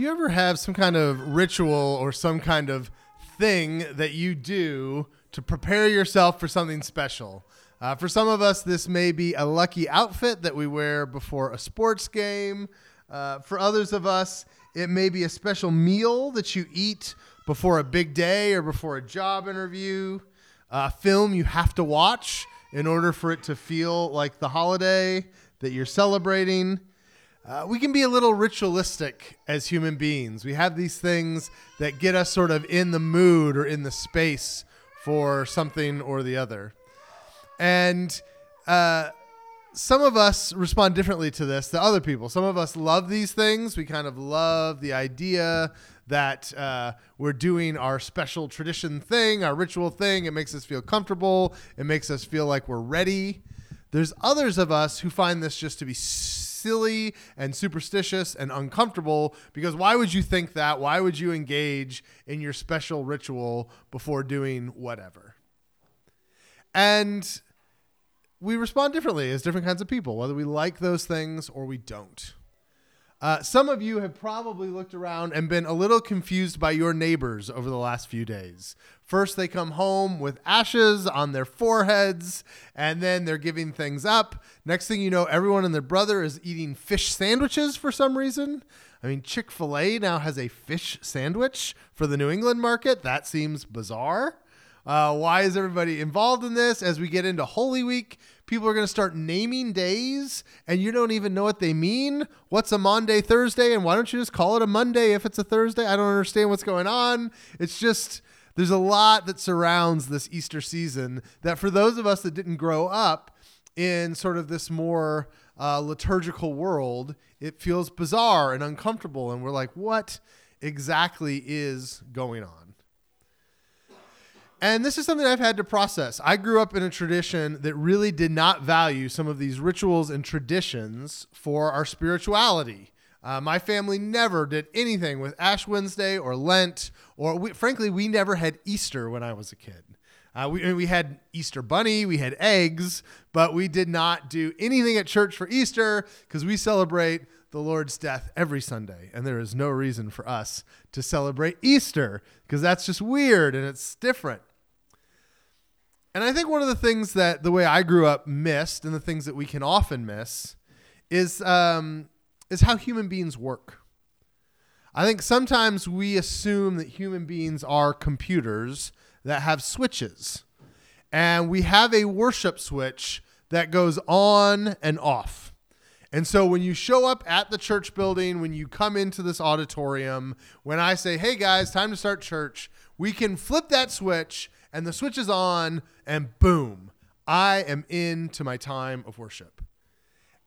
Do you ever have some kind of ritual or some kind of thing that you do to prepare yourself for something special? Uh, for some of us, this may be a lucky outfit that we wear before a sports game. Uh, for others of us, it may be a special meal that you eat before a big day or before a job interview. A film you have to watch in order for it to feel like the holiday that you're celebrating. Uh, we can be a little ritualistic as human beings. We have these things that get us sort of in the mood or in the space for something or the other. And uh, some of us respond differently to this than other people. Some of us love these things. We kind of love the idea that uh, we're doing our special tradition thing, our ritual thing. It makes us feel comfortable, it makes us feel like we're ready. There's others of us who find this just to be silly and superstitious and uncomfortable because why would you think that? Why would you engage in your special ritual before doing whatever? And we respond differently as different kinds of people, whether we like those things or we don't. Uh, some of you have probably looked around and been a little confused by your neighbors over the last few days. First, they come home with ashes on their foreheads, and then they're giving things up. Next thing you know, everyone and their brother is eating fish sandwiches for some reason. I mean, Chick fil A now has a fish sandwich for the New England market. That seems bizarre. Uh, why is everybody involved in this? As we get into Holy Week, people are going to start naming days and you don't even know what they mean. What's a Maundy, Thursday? And why don't you just call it a Monday if it's a Thursday? I don't understand what's going on. It's just, there's a lot that surrounds this Easter season that for those of us that didn't grow up in sort of this more uh, liturgical world, it feels bizarre and uncomfortable. And we're like, what exactly is going on? And this is something I've had to process. I grew up in a tradition that really did not value some of these rituals and traditions for our spirituality. Uh, my family never did anything with Ash Wednesday or Lent, or we, frankly, we never had Easter when I was a kid. Uh, we, we had Easter bunny, we had eggs, but we did not do anything at church for Easter because we celebrate the Lord's death every Sunday. And there is no reason for us to celebrate Easter because that's just weird and it's different. And I think one of the things that the way I grew up missed, and the things that we can often miss, is um, is how human beings work. I think sometimes we assume that human beings are computers that have switches, and we have a worship switch that goes on and off. And so when you show up at the church building, when you come into this auditorium, when I say, "Hey guys, time to start church," we can flip that switch and the switch is on, and boom, I am into my time of worship.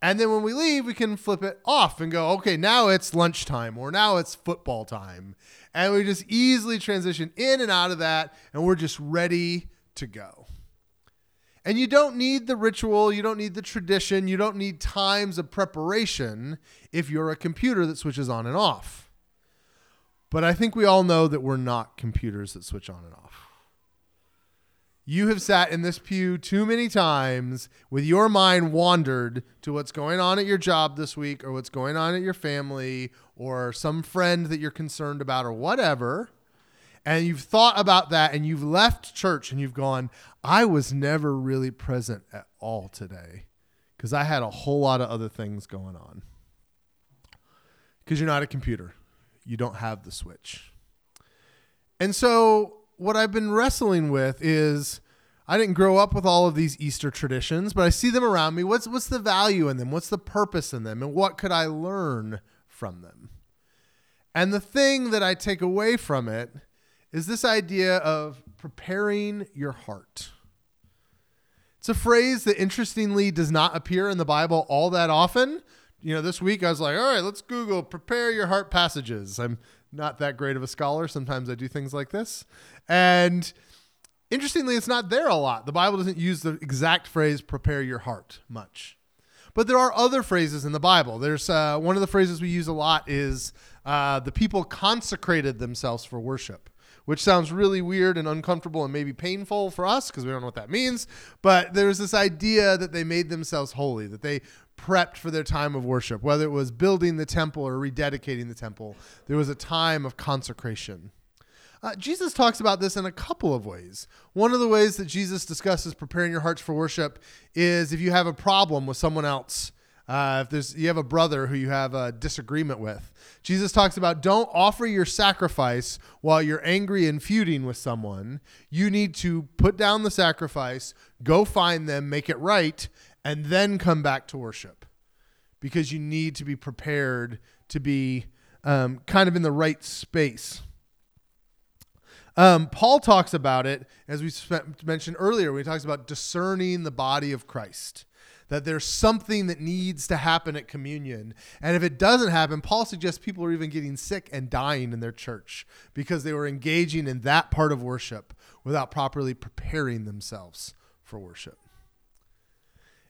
And then when we leave, we can flip it off and go, okay, now it's lunchtime or now it's football time. And we just easily transition in and out of that, and we're just ready to go. And you don't need the ritual, you don't need the tradition, you don't need times of preparation if you're a computer that switches on and off. But I think we all know that we're not computers that switch on and off. You have sat in this pew too many times with your mind wandered to what's going on at your job this week or what's going on at your family or some friend that you're concerned about or whatever. And you've thought about that and you've left church and you've gone, I was never really present at all today because I had a whole lot of other things going on. Because you're not a computer, you don't have the switch. And so what I've been wrestling with is I didn't grow up with all of these Easter traditions, but I see them around me. What's what's the value in them? What's the purpose in them? And what could I learn from them? And the thing that I take away from it is this idea of preparing your heart. It's a phrase that interestingly does not appear in the Bible all that often. You know, this week I was like, all right, let's Google prepare your heart passages. I'm not that great of a scholar. Sometimes I do things like this. And interestingly, it's not there a lot. The Bible doesn't use the exact phrase prepare your heart much. But there are other phrases in the Bible. There's uh, one of the phrases we use a lot is uh, the people consecrated themselves for worship, which sounds really weird and uncomfortable and maybe painful for us because we don't know what that means. But there's this idea that they made themselves holy, that they prepped for their time of worship, whether it was building the temple or rededicating the temple. There was a time of consecration. Uh, Jesus talks about this in a couple of ways. One of the ways that Jesus discusses preparing your hearts for worship is if you have a problem with someone else. Uh, if there's you have a brother who you have a disagreement with, Jesus talks about don't offer your sacrifice while you're angry and feuding with someone. You need to put down the sacrifice, go find them, make it right, and then come back to worship, because you need to be prepared to be um, kind of in the right space. Um, Paul talks about it, as we mentioned earlier, when he talks about discerning the body of Christ, that there's something that needs to happen at communion. And if it doesn't happen, Paul suggests people are even getting sick and dying in their church because they were engaging in that part of worship without properly preparing themselves for worship.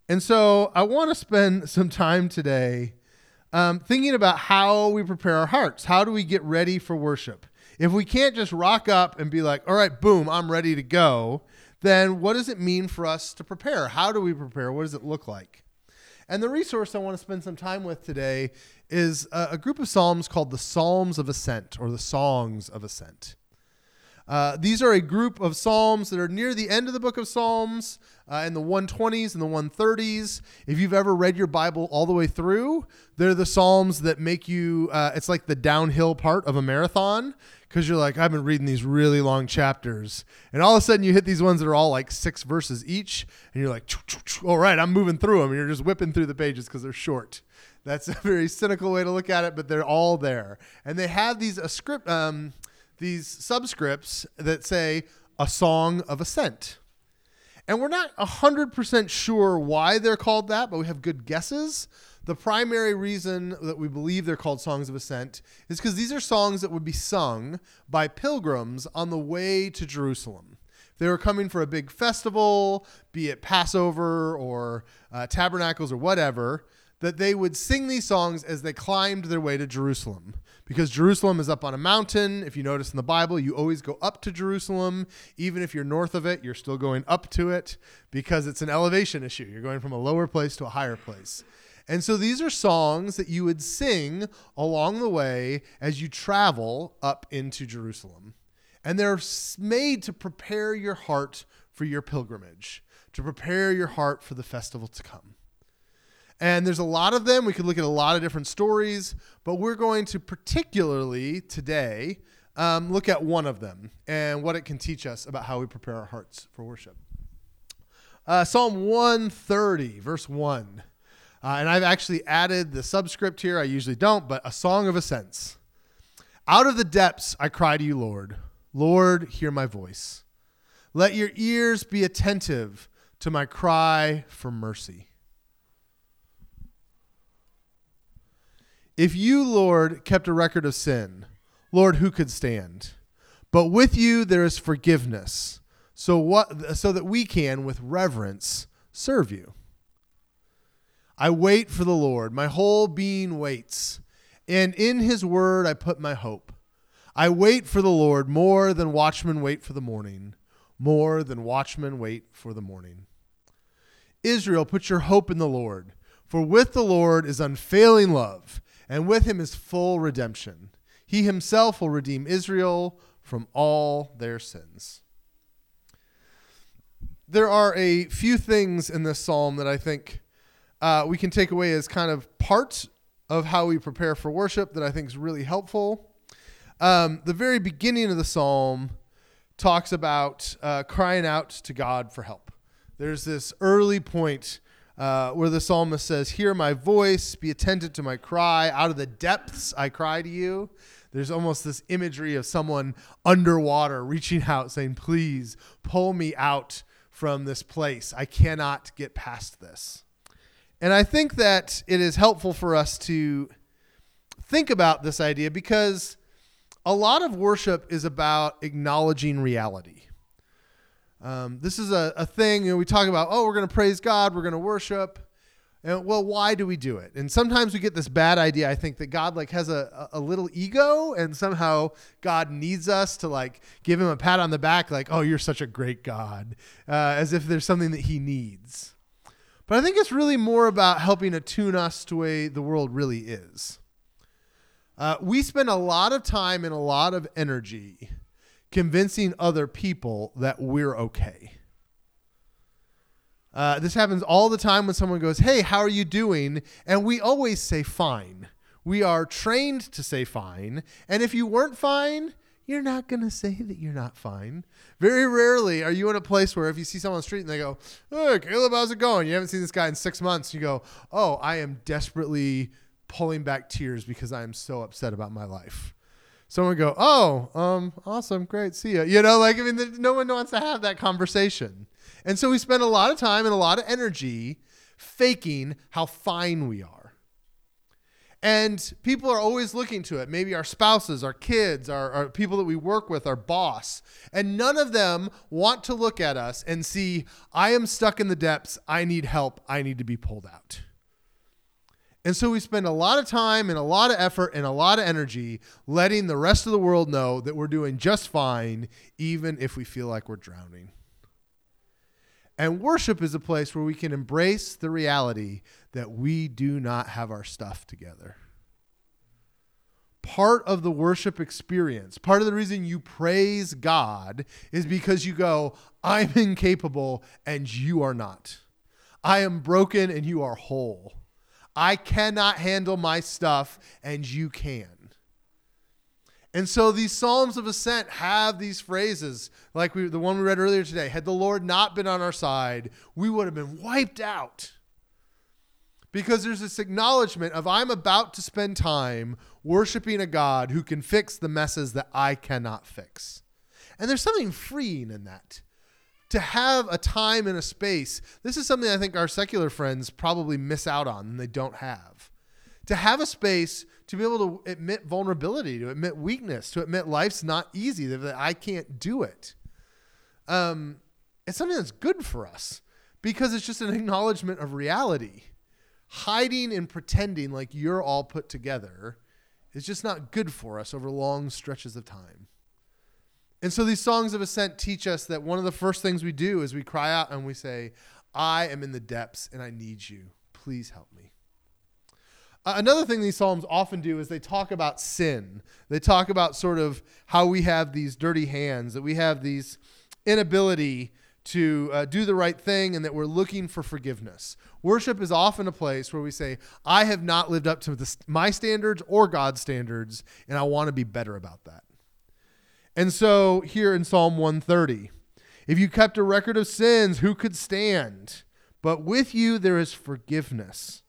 And so I want to spend some time today um, thinking about how we prepare our hearts. How do we get ready for worship? If we can't just rock up and be like, all right, boom, I'm ready to go, then what does it mean for us to prepare? How do we prepare? What does it look like? And the resource I want to spend some time with today is a, a group of Psalms called the Psalms of Ascent or the Songs of Ascent. Uh, these are a group of Psalms that are near the end of the book of Psalms uh, in the 120s and the 130s. If you've ever read your Bible all the way through, they're the Psalms that make you, uh, it's like the downhill part of a marathon because you're like, I've been reading these really long chapters. And all of a sudden you hit these ones that are all like six verses each. And you're like, all right, I'm moving through them. And you're just whipping through the pages because they're short. That's a very cynical way to look at it, but they're all there. And they have these a script, um, these subscripts that say a song of ascent. And we're not 100% sure why they're called that, but we have good guesses. The primary reason that we believe they're called songs of ascent is because these are songs that would be sung by pilgrims on the way to Jerusalem. They were coming for a big festival, be it Passover or uh, tabernacles or whatever, that they would sing these songs as they climbed their way to Jerusalem. Because Jerusalem is up on a mountain. If you notice in the Bible, you always go up to Jerusalem. Even if you're north of it, you're still going up to it because it's an elevation issue. You're going from a lower place to a higher place. And so these are songs that you would sing along the way as you travel up into Jerusalem. And they're made to prepare your heart for your pilgrimage, to prepare your heart for the festival to come. And there's a lot of them. We could look at a lot of different stories, but we're going to particularly today um, look at one of them and what it can teach us about how we prepare our hearts for worship. Uh, Psalm 130, verse 1. Uh, and I've actually added the subscript here. I usually don't, but a song of ascents. Out of the depths I cry to you, Lord. Lord, hear my voice. Let your ears be attentive to my cry for mercy. If you, Lord, kept a record of sin, Lord, who could stand? But with you there is forgiveness, so what so that we can with reverence serve you. I wait for the Lord. My whole being waits. And in his word I put my hope. I wait for the Lord more than watchmen wait for the morning, more than watchmen wait for the morning. Israel, put your hope in the Lord, for with the Lord is unfailing love, and with him is full redemption. He himself will redeem Israel from all their sins. There are a few things in this psalm that I think uh, we can take away as kind of parts of how we prepare for worship that I think is really helpful. Um, the very beginning of the psalm talks about uh, crying out to God for help. There's this early point uh, where the psalmist says, Hear my voice, be attentive to my cry. Out of the depths I cry to you. There's almost this imagery of someone underwater reaching out, saying, Please pull me out from this place. I cannot get past this. And I think that it is helpful for us to think about this idea because a lot of worship is about acknowledging reality. Um, this is a, a thing, you know, we talk about, oh, we're going to praise God, we're going to worship. And well, why do we do it? And sometimes we get this bad idea. I think that God like has a, a little ego, and somehow God needs us to like give him a pat on the back, like, "Oh, you're such a great God," uh, as if there's something that He needs. But I think it's really more about helping attune us to the way the world really is. Uh, we spend a lot of time and a lot of energy convincing other people that we're okay. Uh, this happens all the time when someone goes, Hey, how are you doing? And we always say fine. We are trained to say fine. And if you weren't fine, you're not going to say that you're not fine. Very rarely are you in a place where if you see someone on the street and they go, Hey, Caleb, how's it going? You haven't seen this guy in six months. You go, Oh, I am desperately pulling back tears because I am so upset about my life. Someone go, Oh, um, awesome, great, see ya. You know, like, I mean, no one wants to have that conversation. And so we spend a lot of time and a lot of energy faking how fine we are. And people are always looking to it. Maybe our spouses, our kids, our, our, people that we work with, our boss. And none of them want to look at us and see, I am stuck in the depths. I need help. I need to be pulled out. And so we spend a lot of time and a lot of effort and a lot of energy letting the rest of the world know that we're doing just fine, even if we feel like we're drowning. And worship is a place where we can embrace the reality that we do not have our stuff together. Part of the worship experience, part of the reason you praise God is because you go, I'm incapable and you are not. I am broken and you are whole. I cannot handle my stuff and you can. And so these Psalms of Ascent have these phrases, like we, the one we read earlier today. Had the Lord not been on our side, we would have been wiped out. Because there's this acknowledgement of I'm about to spend time worshiping a God who can fix the messes that I cannot fix. And there's something freeing in that. To have a time and a space. This is something I think our secular friends probably miss out on and they don't have. To have a space to be able to admit vulnerability, to admit weakness, to admit life's not easy, that I can't do it. Um, it's something that's good for us because it's just an acknowledgement of reality. Hiding and pretending like you're all put together is just not good for us over long stretches of time. And so these songs of ascent teach us that one of the first things we do is we cry out and we say, I am in the depths and I need you. Please help me. Uh, another thing these psalms often do is they talk about sin. They talk about sort of how we have these dirty hands, that we have these inability to uh, do the right thing, and that we're looking for forgiveness. Worship is often a place where we say, I have not lived up to the, my standards or God's standards, and I want to be better about that. And so here in Psalm 130, if you kept a record of sins, who could stand? But with you there is forgiveness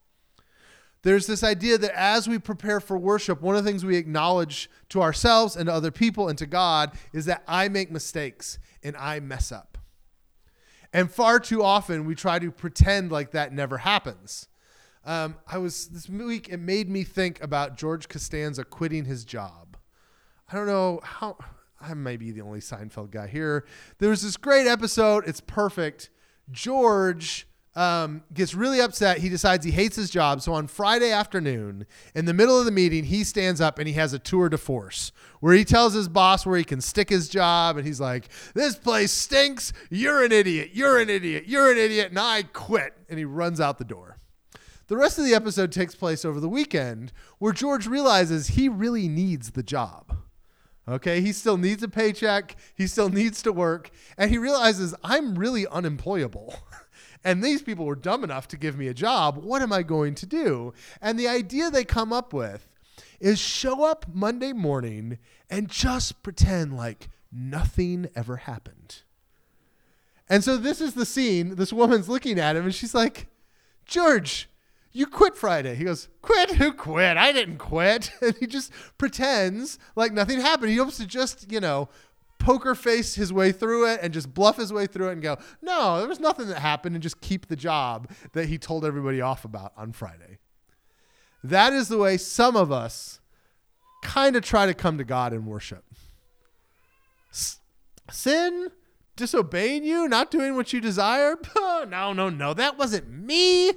there's this idea that as we prepare for worship, one of the things we acknowledge to ourselves and to other people and to God is that I make mistakes and I mess up. And far too often we try to pretend like that never happens. Um, I was this week, it made me think about George Costanza quitting his job. I don't know how, I may be the only Seinfeld guy here. There was this great episode, it's perfect. George um, gets really upset. He decides he hates his job. So on Friday afternoon, in the middle of the meeting, he stands up and he has a tour de force where he tells his boss where he can stick his job. And he's like, This place stinks. You're an idiot. You're an idiot. You're an idiot. And I quit. And he runs out the door. The rest of the episode takes place over the weekend where George realizes he really needs the job. Okay, he still needs a paycheck, he still needs to work, and he realizes I'm really unemployable. and these people were dumb enough to give me a job. What am I going to do? And the idea they come up with is show up Monday morning and just pretend like nothing ever happened. And so this is the scene. This woman's looking at him and she's like, George, you quit Friday. He goes, Quit? Who quit? I didn't quit. And he just pretends like nothing happened. He hopes to just, you know, poker face his way through it and just bluff his way through it and go, no, there was nothing that happened and just keep the job that he told everybody off about on Friday. That is the way some of us kind of try to come to God in worship. Sin, disobeying you, not doing what you desire. no, no, no, that wasn't me.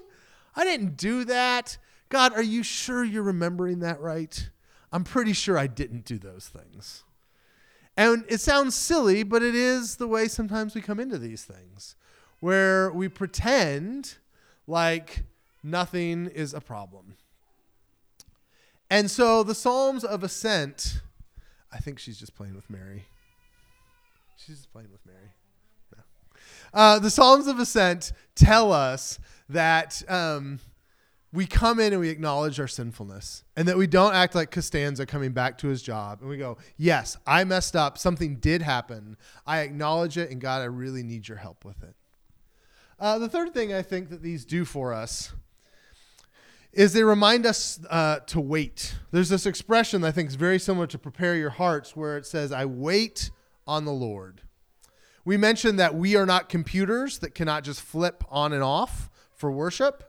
I didn't do that. God, are you sure you're remembering that right? I'm pretty sure I didn't do those things. And it sounds silly, but it is the way sometimes we come into these things where we pretend like nothing is a problem. And so the Psalms of Ascent, I think she's just playing with Mary. She's just playing with Mary. Uh, the Psalms of Ascent tell us that um, we come in and we acknowledge our sinfulness and that we don't act like Costanza coming back to his job and we go, Yes, I messed up. Something did happen. I acknowledge it, and God, I really need your help with it. Uh, the third thing I think that these do for us is they remind us uh, to wait. There's this expression that I think is very similar to prepare your hearts, where it says, I wait on the Lord. We mentioned that we are not computers that cannot just flip on and off for worship.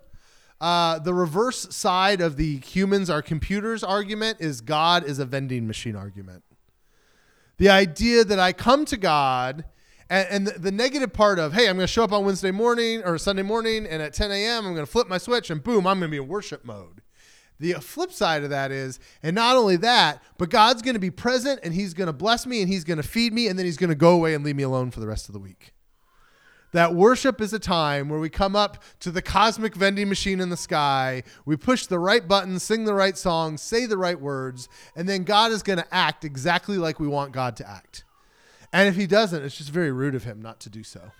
Uh, the reverse side of the humans are computers argument is God is a vending machine argument. The idea that I come to God and, and the, the, negative part of, hey, I'm going to show up on Wednesday morning or Sunday morning, and at 10 a.m., I'm going to flip my switch, and boom, I'm going to be in worship mode. The flip side of that is, and not only that, but God's going to be present, and He's going to bless me, and He's going to feed me, and then He's going to go away and leave me alone for the rest of the week. That worship is a time where we come up to the cosmic vending machine in the sky, we push the right buttons, sing the right songs, say the right words, and then God is going to act exactly like we want God to act. And if he doesn't, it's just very rude of him not to do so.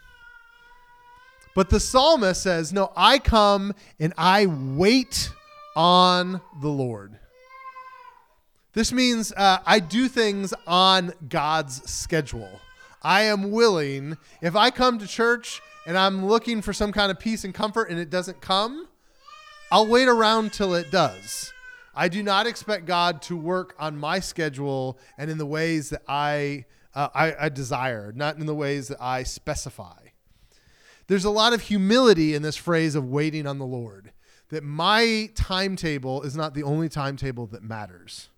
But the psalmist says, No, I come and I wait on the Lord. This means uh, I do things on God's schedule. I am willing, if I come to church and I'm looking for some kind of peace and comfort and it doesn't come, I'll wait around till it does. I do not expect God to work on my schedule and in the ways that I uh, I, I desire, not in the ways that I specify. There's a lot of humility in this phrase of waiting on the Lord, that my timetable is not the only timetable that matters.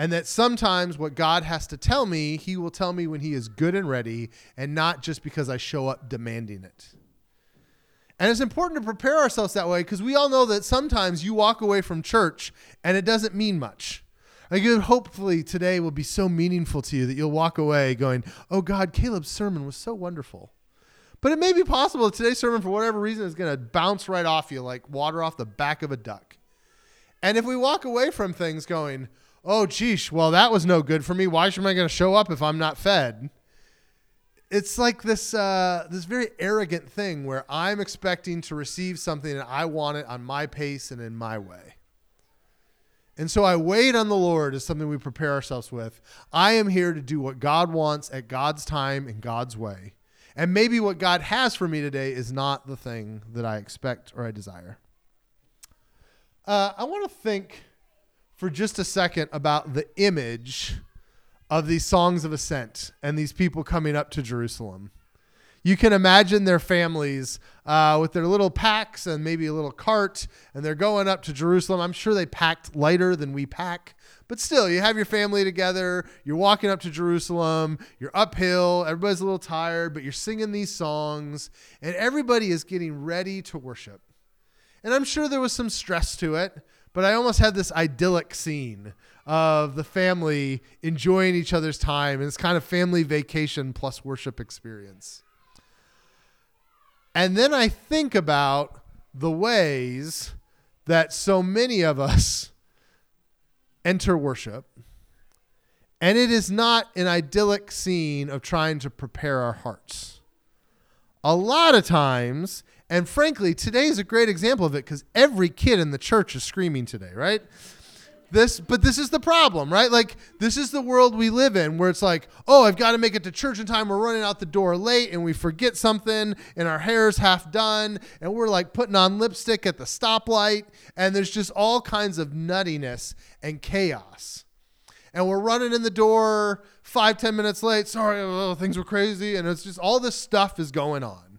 And that sometimes what God has to tell me, He will tell me when He is good and ready, and not just because I show up demanding it. And it's important to prepare ourselves that way because we all know that sometimes you walk away from church and it doesn't mean much. Like, hopefully today will be so meaningful to you that you'll walk away going, "Oh God, Caleb's sermon was so wonderful." But it may be possible that today's sermon, for whatever reason, is going to bounce right off you like water off the back of a duck. And if we walk away from things going, "Oh, geesh, well that was no good for me. Why should I going to show up if I'm not fed?" It's like this uh, this very arrogant thing where I'm expecting to receive something and I want it on my pace and in my way. And so I wait on the Lord is something we prepare ourselves with. I am here to do what God wants at God's time in God's way. And maybe what God has for me today is not the thing that I expect or I desire. Uh, I want to think for just a second about the image of these songs of ascent and these people coming up to Jerusalem you can imagine their families uh, with their little packs and maybe a little cart, and they're going up to Jerusalem. I'm sure they packed lighter than we pack, but still, you have your family together. You're walking up to Jerusalem. You're uphill. Everybody's a little tired, but you're singing these songs, and everybody is getting ready to worship. And I'm sure there was some stress to it, but I almost had this idyllic scene of the family enjoying each other's time and this kind of family vacation plus worship experience. And then I think about the ways that so many of us enter worship. And it is not an idyllic scene of trying to prepare our hearts. A lot of times, and frankly, today is a great example of it because every kid in the church is screaming today, right? this but this is the problem right like this is the world we live in where it's like oh i've got to make it to church in time we're running out the door late and we forget something and our hair's half done and we're like putting on lipstick at the stoplight and there's just all kinds of nuttiness and chaos and we're running in the door five ten minutes late sorry oh, oh, things were crazy and it's just all this stuff is going on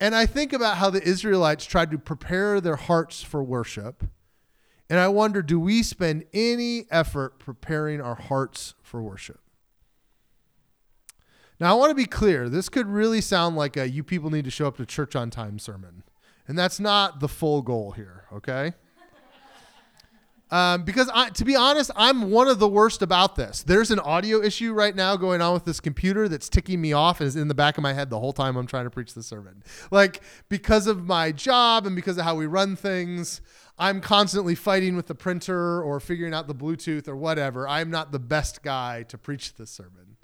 and i think about how the israelites tried to prepare their hearts for worship and I wonder do we spend any effort preparing our hearts for worship? Now, I want to be clear. This could really sound like a you people need to show up to church on time sermon. And that's not the full goal here, okay? Um, because I, to be honest, I'm one of the worst about this. There's an audio issue right now going on with this computer that's ticking me off and is in the back of my head the whole time I'm trying to preach the sermon. Like because of my job and because of how we run things, I'm constantly fighting with the printer or figuring out the Bluetooth or whatever. I'm not the best guy to preach this sermon.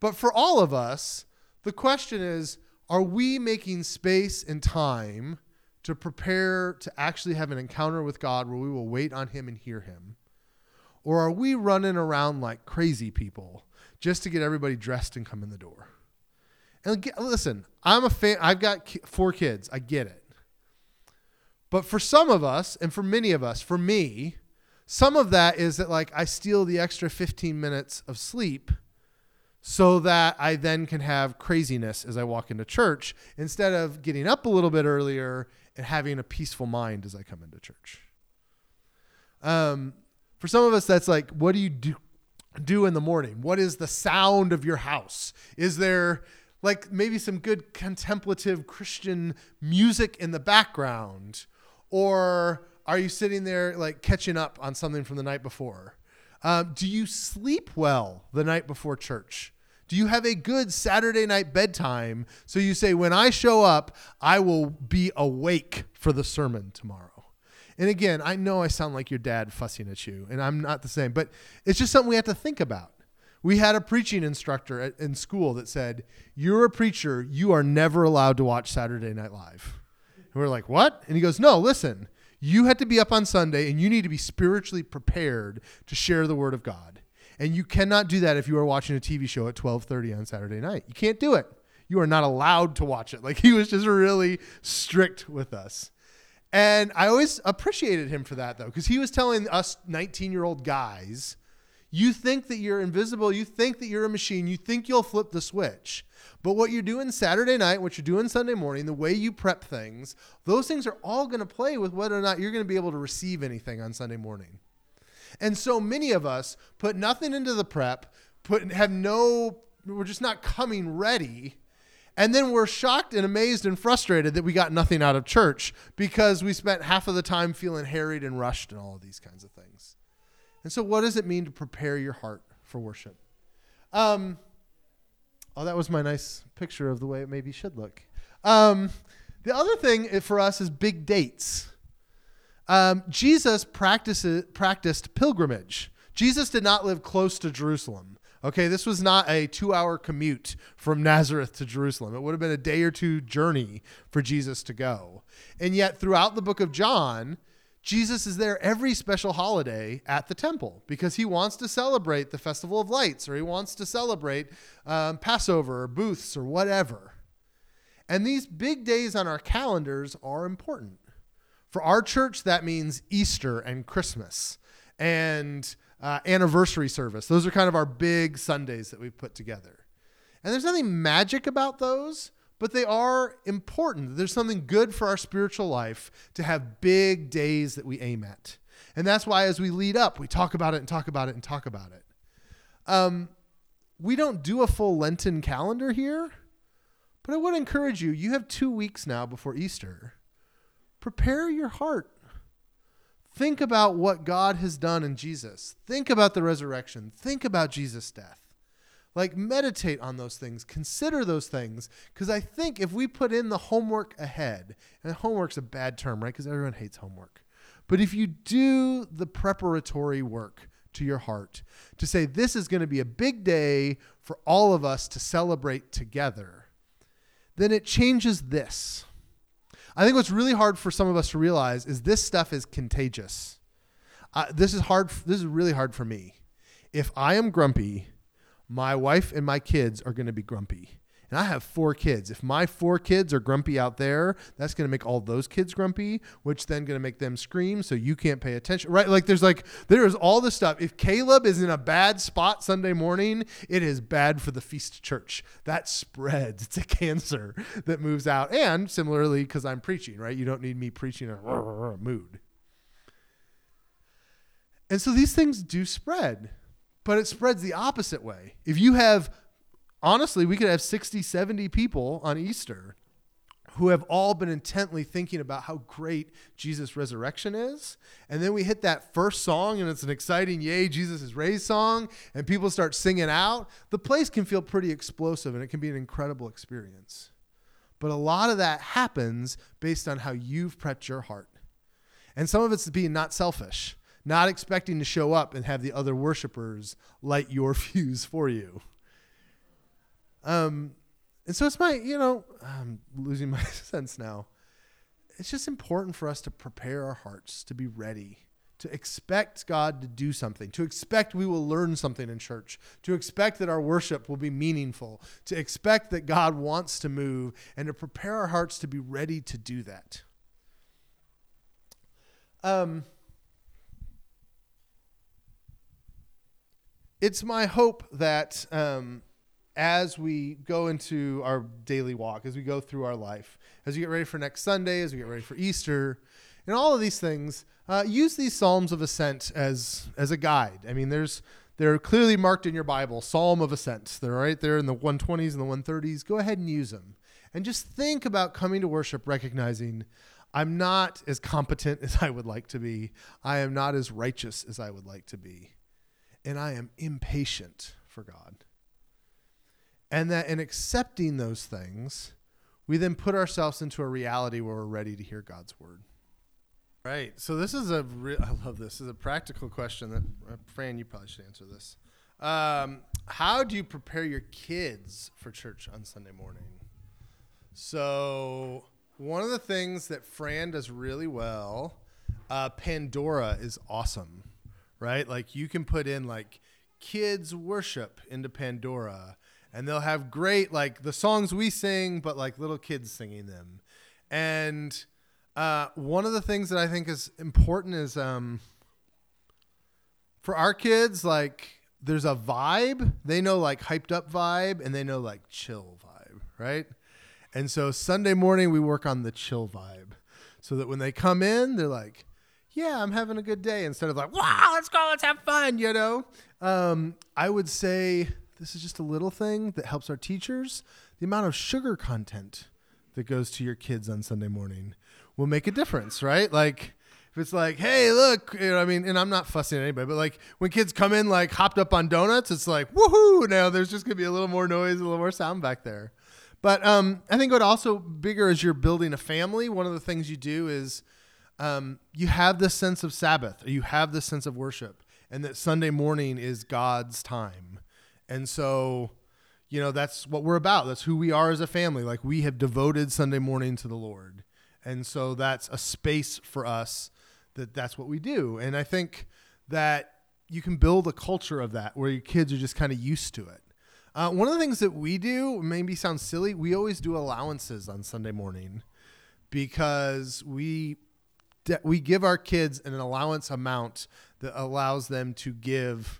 But for all of us, the question is, are we making space and time to prepare to actually have an encounter with God where we will wait on Him and hear Him? Or are we running around like crazy people just to get everybody dressed and come in the door? And listen, I'm a fan. I've got four kids. I get it. But for some of us, and for many of us, for me, some of that is that like I steal the extra 15 minutes of sleep so that I then can have craziness as I walk into church instead of getting up a little bit earlier and having a peaceful mind as I come into church. Um, for some of us, that's like, what do you do, do in the morning? What is the sound of your house? Is there like maybe some good contemplative Christian music in the background? Or are you sitting there like catching up on something from the night before? Um, do you sleep well the night before church? Do you have a good Saturday night bedtime so you say, when I show up, I will be awake for the sermon tomorrow? And again, I know I sound like your dad fussing at you, and I'm not the same, but it's just something we have to think about. We had a preaching instructor at, in school that said, You're a preacher, you are never allowed to watch Saturday Night Live. And we're like, What? And he goes, No, listen, you had to be up on Sunday and you need to be spiritually prepared to share the word of God. And you cannot do that if you are watching a TV show at 12:30 on Saturday night. You can't do it. You are not allowed to watch it. Like he was just really strict with us. And I always appreciated him for that though because he was telling us 19-year-old guys, you think that you're invisible, you think that you're a machine, you think you'll flip the switch. But what you're doing Saturday night, what you're doing Sunday morning, the way you prep things, those things are all going to play with whether or not you're going to be able to receive anything on Sunday morning. And so many of us put nothing into the prep, put have no we're just not coming ready. And then we're shocked and amazed and frustrated that we got nothing out of church because we spent half of the time feeling harried and rushed and all of these kinds of things. And so, what does it mean to prepare your heart for worship? Um, Oh, that was my nice picture of the way it maybe should look. Um, the other thing for us is big dates. Um, Jesus practiced pilgrimage. Jesus did not live close to Jerusalem. Okay, this was not a two hour commute from Nazareth to Jerusalem. It would have been a day or two journey for Jesus to go. And yet, throughout the book of John, Jesus is there every special holiday at the temple because he wants to celebrate the Festival of Lights or he wants to celebrate um, Passover or booths or whatever. And these big days on our calendars are important. For our church, that means Easter and Christmas and uh, anniversary service. Those are kind of our big Sundays that we've put together. And there's nothing magic about those, but they are important. There's something good for our spiritual life to have big days that we aim at. And that's why, as we lead up, we talk about it and talk about it and talk about it. Um, we don't do a full Lenten calendar here, but I would encourage you you have two weeks now before Easter. Prepare your heart. Think about what God has done in Jesus. Think about the resurrection. Think about Jesus' death. Like, meditate on those things, consider those things. Because I think if we put in the homework ahead, and homework's a bad term, right? Because everyone hates homework. But if you do the preparatory work to your heart to say, this is going to be a big day for all of us to celebrate together, then it changes this. I think what's really hard for some of us to realize is this stuff is contagious. Uh, this is hard. This is really hard for me. If I am grumpy, my wife and my kids are going to be grumpy. And I have four kids. If my four kids are grumpy out there, that's going to make all those kids grumpy, which then going to make them scream so you can't pay attention. Right? Like there's like there is all this stuff. If Caleb is in a bad spot Sunday morning, it is bad for the feast church. That spreads. It's a cancer that moves out. And similarly cuz I'm preaching, right? You don't need me preaching a mood. And so these things do spread but it spreads the opposite way. If you have, honestly, we could have 60, 70 people on Easter who have all been intently thinking about how great Jesus' resurrection is. And then we hit that first song, and it's an exciting, Yay, Jesus is raised song, and people start singing out. The place can feel pretty explosive, and it can be an incredible experience. But a lot of that happens based on how you've prepped your heart. And some of it's being not selfish, not expecting to show up and have the other worshipers light your fuse for you. Um, and so it's my, you know, I'm losing my sense now. It's just important for us to prepare our hearts to be ready, to expect God to do something, to expect we will learn something in church, to expect that our worship will be meaningful, to expect that God wants to move, and to prepare our hearts to be ready to do that. Um, it's my hope that um, as we go into our daily walk, as we go through our life, as we get ready for next Sunday, as we get ready for Easter, and all of these things, uh, use these Psalms of Ascent as as a guide. I mean, there's they're clearly marked in your Bible, Psalm of Ascent. They're right there in the 120s and the 130s. Go ahead and use them, and just think about coming to worship, recognizing I'm not as competent as I would like to be. I am not as righteous as I would like to be. And I am impatient for God. And that in accepting those things, we then put ourselves into a reality where we're ready to hear God's word. Right. So this is a re- I love this. This is a practical question that uh, Fran, you probably should answer this. Um, how do you prepare your kids for church on Sunday morning? So one of the things that Fran does really well, uh, Pandora is awesome, right? Like you can put in like kids worship into Pandora, and they'll have great like the songs we sing, but like little kids singing them. And uh, one of the things that I think is important is um, for our kids, like there's a vibe. They know like hyped up vibe, and they know like chill vibe, right? And so Sunday morning, we work on the chill vibe so that when they come in, they're like, yeah, I'm having a good day instead of like, wow, let's go, let's have fun, you know? Um, I would say this is just a little thing that helps our teachers. The amount of sugar content that goes to your kids on Sunday morning will make a difference, right? Like, if it's like, hey, look, you know, I mean, and I'm not fussing at anybody, but like when kids come in like hopped up on donuts, it's like, woohoo! Now there's just gonna be a little more noise, a little more sound back there. But um, I think what also bigger as you're building a family, one of the things you do is um, you have this sense of Sabbath, or you have this sense of worship, and that Sunday morning is God's time. And so, you know, that's what we're about. That's who we are as a family. Like we have devoted Sunday morning to the Lord. And so that's a space for us that that's what we do. And I think that you can build a culture of that where your kids are just kind of used to it. Uh, one of the things that we do maybe sounds silly. We always do allowances on Sunday morning because we de- we give our kids an allowance amount that allows them to give.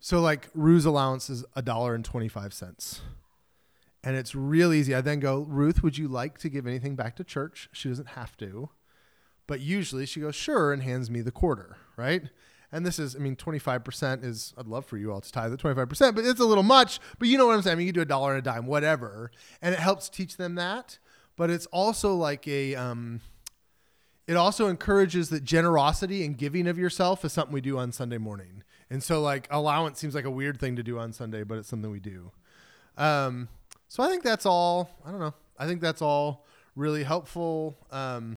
So like Rue's allowance is a dollar and twenty five cents, and it's real easy. I then go, Ruth, would you like to give anything back to church? She doesn't have to, but usually she goes, sure, and hands me the quarter, right? And this is, I mean, 25% is, I'd love for you all to tithe the 25%, but it's a little much. But you know what I'm saying? I mean, you can do a dollar and a dime, whatever. And it helps teach them that. But it's also like a, um, it also encourages that generosity and giving of yourself is something we do on Sunday morning. And so, like, allowance seems like a weird thing to do on Sunday, but it's something we do. Um, so I think that's all. I don't know. I think that's all really helpful. Um,